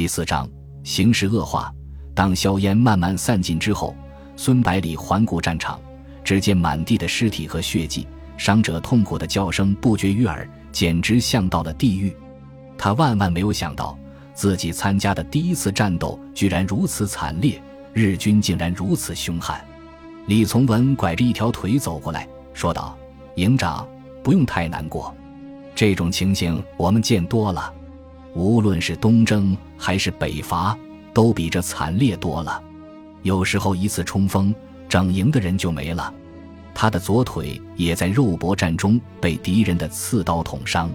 第四章形势恶化。当硝烟慢慢散尽之后，孙百里环顾战场，只见满地的尸体和血迹，伤者痛苦的叫声不绝于耳，简直像到了地狱。他万万没有想到，自己参加的第一次战斗居然如此惨烈，日军竟然如此凶悍。李从文拐着一条腿走过来说道：“营长，不用太难过，这种情形我们见多了。”无论是东征还是北伐，都比这惨烈多了。有时候一次冲锋，整营的人就没了。他的左腿也在肉搏战中被敌人的刺刀捅伤。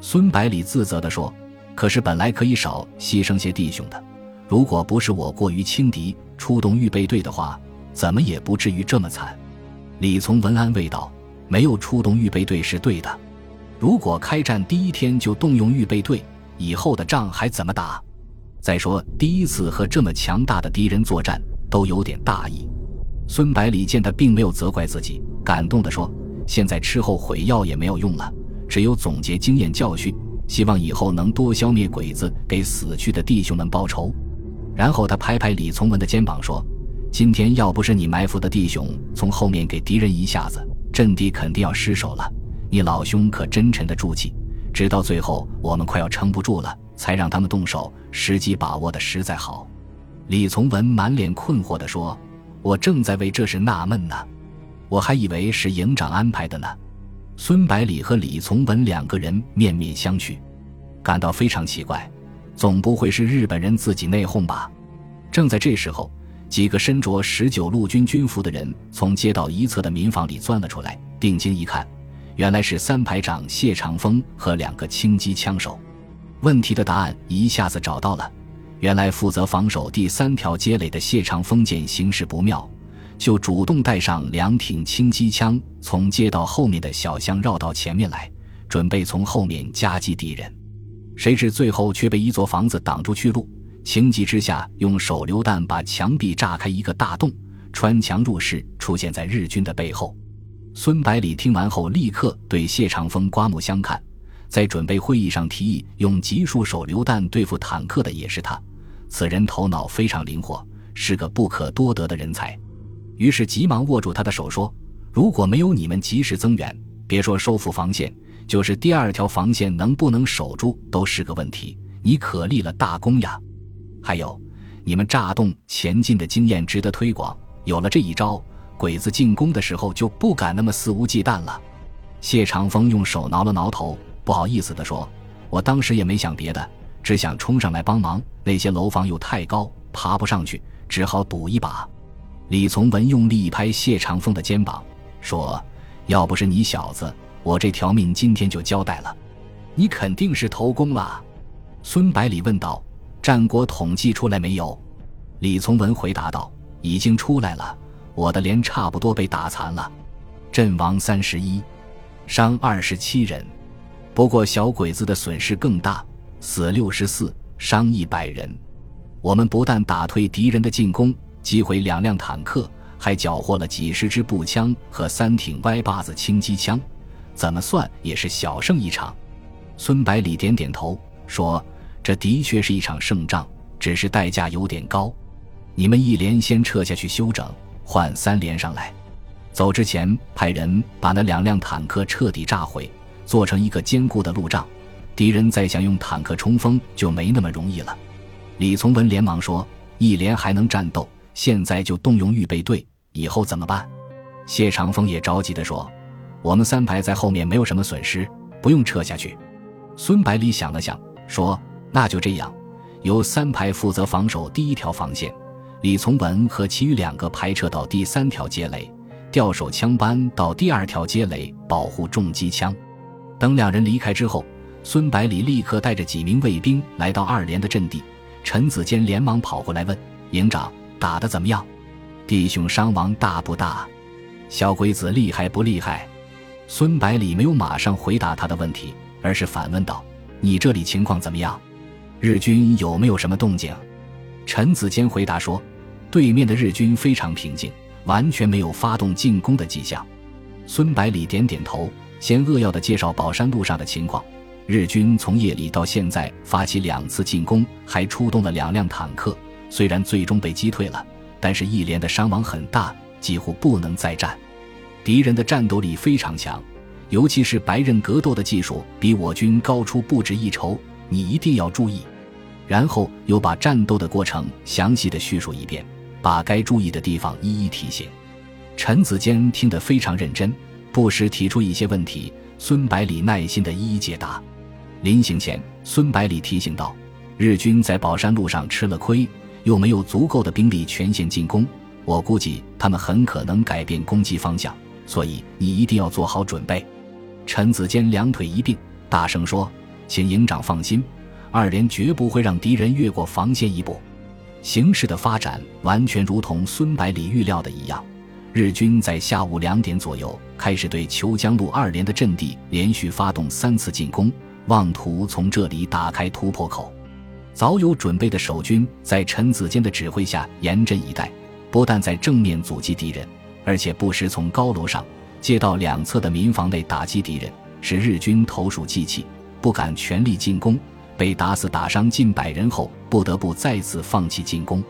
孙百里自责地说：“可是本来可以少牺牲些弟兄的，如果不是我过于轻敌，出动预备队的话，怎么也不至于这么惨。”李从文安慰道：“没有出动预备队是对的。如果开战第一天就动用预备队，”以后的仗还怎么打？再说第一次和这么强大的敌人作战，都有点大意。孙百里见他并没有责怪自己，感动地说：“现在吃后悔药也没有用了，只有总结经验教训，希望以后能多消灭鬼子，给死去的弟兄们报仇。”然后他拍拍李从文的肩膀说：“今天要不是你埋伏的弟兄从后面给敌人一下子，阵地肯定要失守了。你老兄可真沉得住气。”直到最后，我们快要撑不住了，才让他们动手，时机把握的实在好。李从文满脸困惑地说：“我正在为这事纳闷呢，我还以为是营长安排的呢。”孙百里和李从文两个人面面相觑，感到非常奇怪，总不会是日本人自己内讧吧？正在这时候，几个身着十九路军军服的人从街道一侧的民房里钻了出来，定睛一看。原来是三排长谢长风和两个轻机枪手，问题的答案一下子找到了。原来负责防守第三条街垒的谢长风见形势不妙，就主动带上两挺轻机枪，从街道后面的小巷绕到前面来，准备从后面夹击敌人。谁知最后却被一座房子挡住去路，情急之下用手榴弹把墙壁炸开一个大洞，穿墙入室，出现在日军的背后。孙百里听完后，立刻对谢长风刮目相看。在准备会议上提议用集束手榴弹对付坦克的也是他。此人头脑非常灵活，是个不可多得的人才。于是急忙握住他的手说：“如果没有你们及时增援，别说收复防线，就是第二条防线能不能守住都是个问题。你可立了大功呀！还有，你们炸洞前进的经验值得推广。有了这一招。”鬼子进攻的时候就不敢那么肆无忌惮了。谢长风用手挠了挠头，不好意思地说：“我当时也没想别的，只想冲上来帮忙。那些楼房又太高，爬不上去，只好赌一把。”李从文用力一拍谢长风的肩膀，说：“要不是你小子，我这条命今天就交代了。你肯定是头功了。”孙百里问道：“战果统计出来没有？”李从文回答道：“已经出来了。”我的连差不多被打残了，阵亡三十一，伤二十七人。不过小鬼子的损失更大，死六十四，伤一百人。我们不但打退敌人的进攻，击毁两辆坦克，还缴获了几十支步枪和三挺歪把子轻机枪，怎么算也是小胜一场。孙百里点点头说：“这的确是一场胜仗，只是代价有点高。你们一连先撤下去休整。”换三连上来，走之前派人把那两辆坦克彻底炸毁，做成一个坚固的路障。敌人再想用坦克冲锋就没那么容易了。李从文连忙说：“一连还能战斗，现在就动用预备队，以后怎么办？”谢长风也着急地说：“我们三排在后面没有什么损失，不用撤下去。”孙百里想了想，说：“那就这样，由三排负责防守第一条防线。”李从文和其余两个排撤到第三条街垒，吊手枪班到第二条街垒保护重机枪。等两人离开之后，孙百里立刻带着几名卫兵来到二连的阵地。陈子坚连忙跑过来问：“营长，打得怎么样？弟兄伤亡大不大？小鬼子厉害不厉害？”孙百里没有马上回答他的问题，而是反问道：“你这里情况怎么样？日军有没有什么动静？”陈子坚回答说。对面的日军非常平静，完全没有发动进攻的迹象。孙百里点点头，先扼要的介绍宝山路上的情况。日军从夜里到现在发起两次进攻，还出动了两辆坦克。虽然最终被击退了，但是一连的伤亡很大，几乎不能再战。敌人的战斗力非常强，尤其是白刃格斗的技术比我军高出不止一筹，你一定要注意。然后又把战斗的过程详细的叙述一遍，把该注意的地方一一提醒。陈子坚听得非常认真，不时提出一些问题，孙百里耐心的一一解答。临行前，孙百里提醒道：“日军在宝山路上吃了亏，又没有足够的兵力全线进攻，我估计他们很可能改变攻击方向，所以你一定要做好准备。”陈子坚两腿一并，大声说：“请营长放心，二连绝不会让敌人越过防线一步。”形势的发展完全如同孙百里预料的一样，日军在下午两点左右开始对虬江路二连的阵地连续发动三次进攻。妄图从这里打开突破口，早有准备的守军在陈子坚的指挥下严阵以待，不但在正面阻击敌人，而且不时从高楼上、街道两侧的民房内打击敌人，使日军投鼠忌器，不敢全力进攻。被打死打伤近百人后，不得不再次放弃进攻。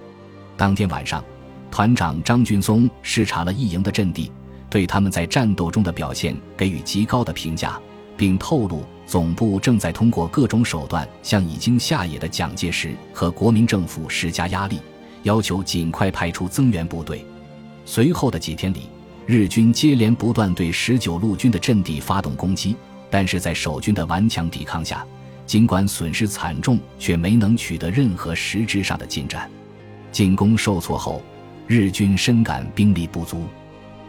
当天晚上，团长张俊松视察了一营的阵地，对他们在战斗中的表现给予极高的评价。并透露，总部正在通过各种手段向已经下野的蒋介石和国民政府施加压力，要求尽快派出增援部队。随后的几天里，日军接连不断对十九路军的阵地发动攻击，但是在守军的顽强抵抗下，尽管损失惨重，却没能取得任何实质上的进展。进攻受挫后，日军深感兵力不足。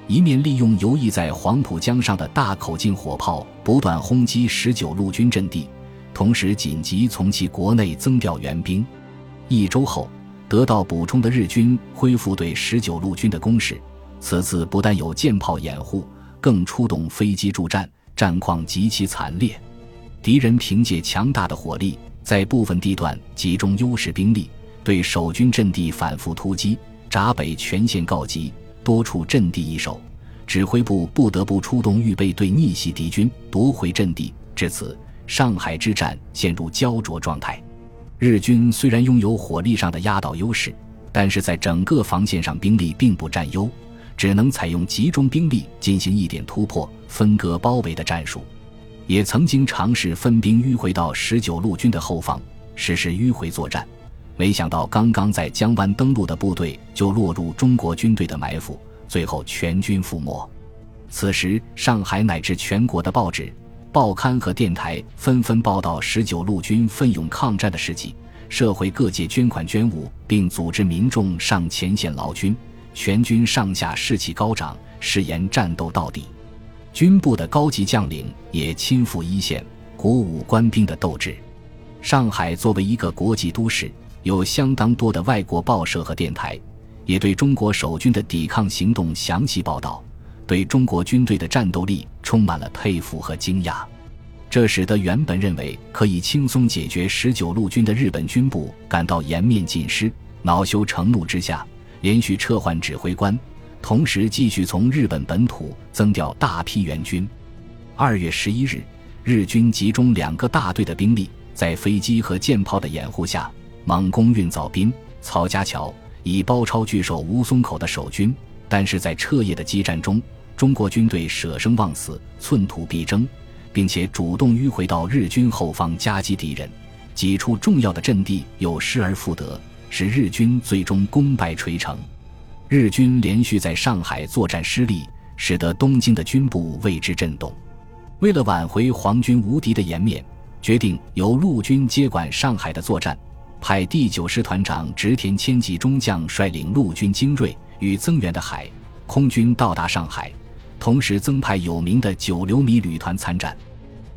一面利用游弋在黄浦江上的大口径火炮不断轰击十九路军阵地，同时紧急从其国内增调援兵。一周后，得到补充的日军恢复对十九路军的攻势。此次不但有舰炮掩护，更出动飞机助战，战况极其惨烈。敌人凭借强大的火力，在部分地段集中优势兵力，对守军阵地反复突击，闸北全线告急。多处阵地易手，指挥部不得不出动预备队逆袭敌军，夺回阵地。至此，上海之战陷入焦灼状态。日军虽然拥有火力上的压倒优势，但是在整个防线上兵力并不占优，只能采用集中兵力进行一点突破、分割包围的战术。也曾经尝试分兵迂回到十九路军的后方，实施迂回作战。没想到，刚刚在江湾登陆的部队就落入中国军队的埋伏，最后全军覆没。此时，上海乃至全国的报纸、报刊和电台纷纷报道十九路军奋勇抗战的事迹，社会各界捐款捐物，并组织民众上前线劳军，全军上下士气高涨，誓言战斗到底。军部的高级将领也亲赴一线，鼓舞官兵的斗志。上海作为一个国际都市。有相当多的外国报社和电台，也对中国守军的抵抗行动详细报道，对中国军队的战斗力充满了佩服和惊讶。这使得原本认为可以轻松解决十九路军的日本军部感到颜面尽失，恼羞成怒之下，连续撤换指挥官，同时继续从日本本土增调大批援军。二月十一日，日军集中两个大队的兵力，在飞机和舰炮的掩护下。猛攻运枣滨、曹家桥，以包抄据守吴淞口的守军。但是在彻夜的激战中，中国军队舍生忘死，寸土必争，并且主动迂回到日军后方夹击敌人，几处重要的阵地又失而复得，使日军最终功败垂成。日军连续在上海作战失利，使得东京的军部为之震动。为了挽回皇军无敌的颜面，决定由陆军接管上海的作战。派第九师团长植田千吉中将率领陆军精锐与增援的海空军到达上海，同时增派有名的九流米旅团参战。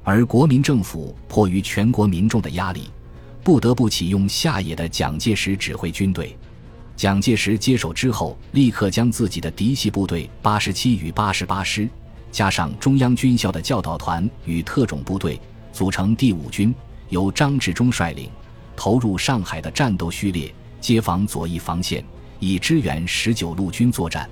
而国民政府迫于全国民众的压力，不得不启用下野的蒋介石指挥军队。蒋介石接手之后，立刻将自己的嫡系部队八十七与八十八师，加上中央军校的教导团与特种部队，组成第五军，由张治中率领。投入上海的战斗序列，接防左翼防线，以支援十九路军作战。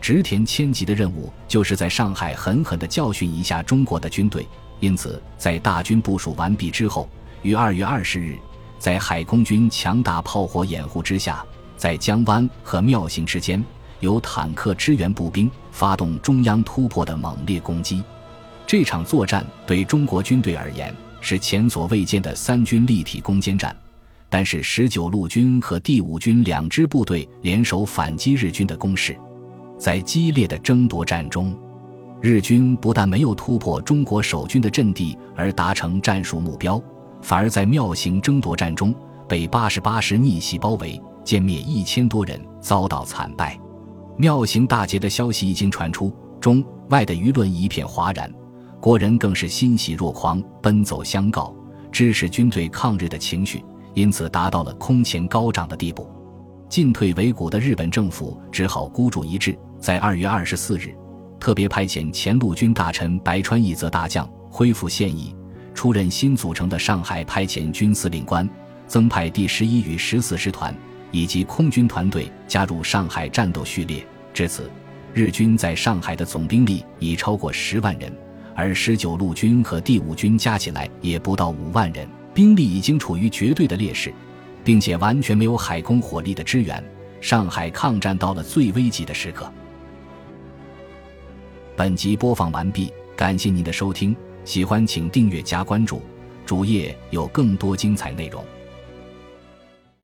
植田千吉的任务就是在上海狠狠地教训一下中国的军队，因此，在大军部署完毕之后，于二月二十日，在海空军强大炮火掩护之下，在江湾和庙行之间，由坦克支援步兵，发动中央突破的猛烈攻击。这场作战对中国军队而言是前所未见的三军立体攻坚战，但是十九路军和第五军两支部队联手反击日军的攻势，在激烈的争夺战中。日军不但没有突破中国守军的阵地而达成战术目标，反而在庙行争夺战中被八十八师逆袭包围，歼灭一千多人，遭到惨败。庙行大捷的消息一经传出，中外的舆论一片哗然，国人更是欣喜若狂，奔走相告，支持军队抗日的情绪因此达到了空前高涨的地步。进退维谷的日本政府只好孤注一掷，在二月二十四日。特别派遣前陆军大臣白川义则大将恢复现役，出任新组成的上海派遣军司令官，增派第十一与十四师团以及空军团队加入上海战斗序列。至此，日军在上海的总兵力已超过十万人，而十九路军和第五军加起来也不到五万人，兵力已经处于绝对的劣势，并且完全没有海空火力的支援。上海抗战到了最危急的时刻。本集播放完毕，感谢您的收听，喜欢请订阅加关注，主页有更多精彩内容。